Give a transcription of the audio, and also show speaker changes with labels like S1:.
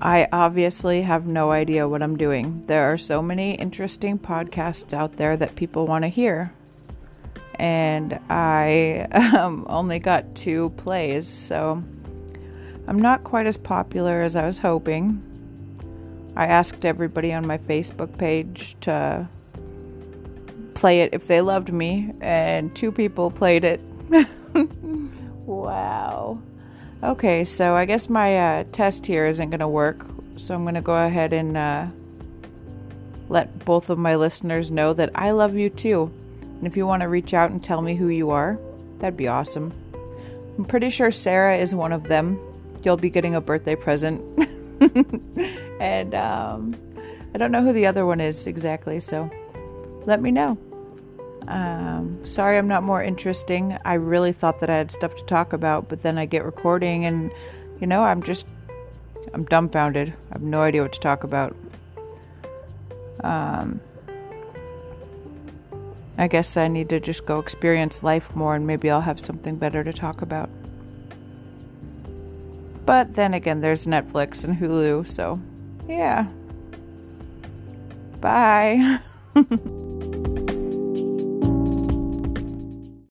S1: I obviously have no idea what I'm doing. There are so many interesting podcasts out there that people want to hear. And I um, only got two plays, so I'm not quite as popular as I was hoping. I asked everybody on my Facebook page to play it if they loved me, and two people played it. wow. Okay, so I guess my uh, test here isn't going to work, so I'm going to go ahead and uh, let both of my listeners know that I love you too. And if you want to reach out and tell me who you are, that'd be awesome. I'm pretty sure Sarah is one of them. You'll be getting a birthday present. and um, I don't know who the other one is exactly, so let me know. Um, sorry, I'm not more interesting. I really thought that I had stuff to talk about, but then I get recording and, you know, I'm just, I'm dumbfounded. I have no idea what to talk about. Um, I guess I need to just go experience life more and maybe I'll have something better to talk about. But then again, there's Netflix and Hulu, so yeah. Bye.